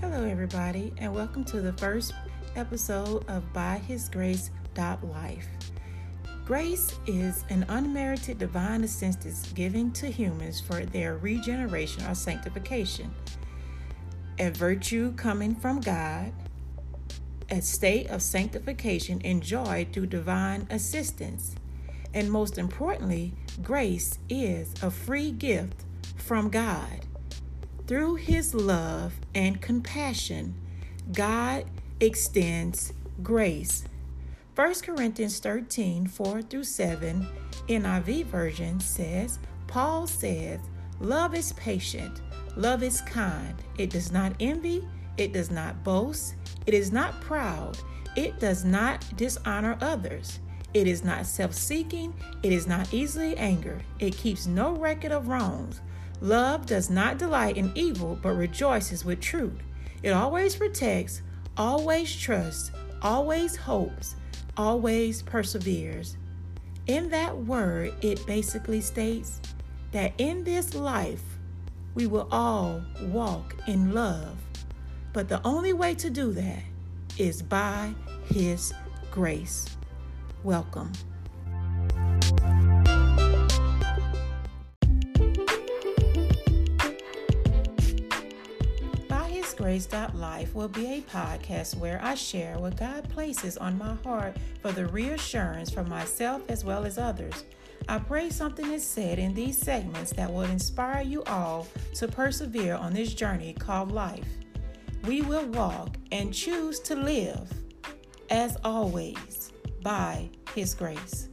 Hello, everybody, and welcome to the first episode of By His Grace Life. Grace is an unmerited divine assistance given to humans for their regeneration or sanctification, a virtue coming from God, a state of sanctification enjoyed through divine assistance. And most importantly, grace is a free gift from God. Through his love and compassion, God extends grace. 1 Corinthians 13 4 through 7 NIV version says, Paul says, Love is patient, love is kind, it does not envy, it does not boast, it is not proud, it does not dishonor others. It is not self seeking. It is not easily angered. It keeps no record of wrongs. Love does not delight in evil, but rejoices with truth. It always protects, always trusts, always hopes, always perseveres. In that word, it basically states that in this life, we will all walk in love. But the only way to do that is by His grace. Welcome. By His Grace Life will be a podcast where I share what God places on my heart for the reassurance for myself as well as others. I pray something is said in these segments that will inspire you all to persevere on this journey called life. We will walk and choose to live, as always, by His grace.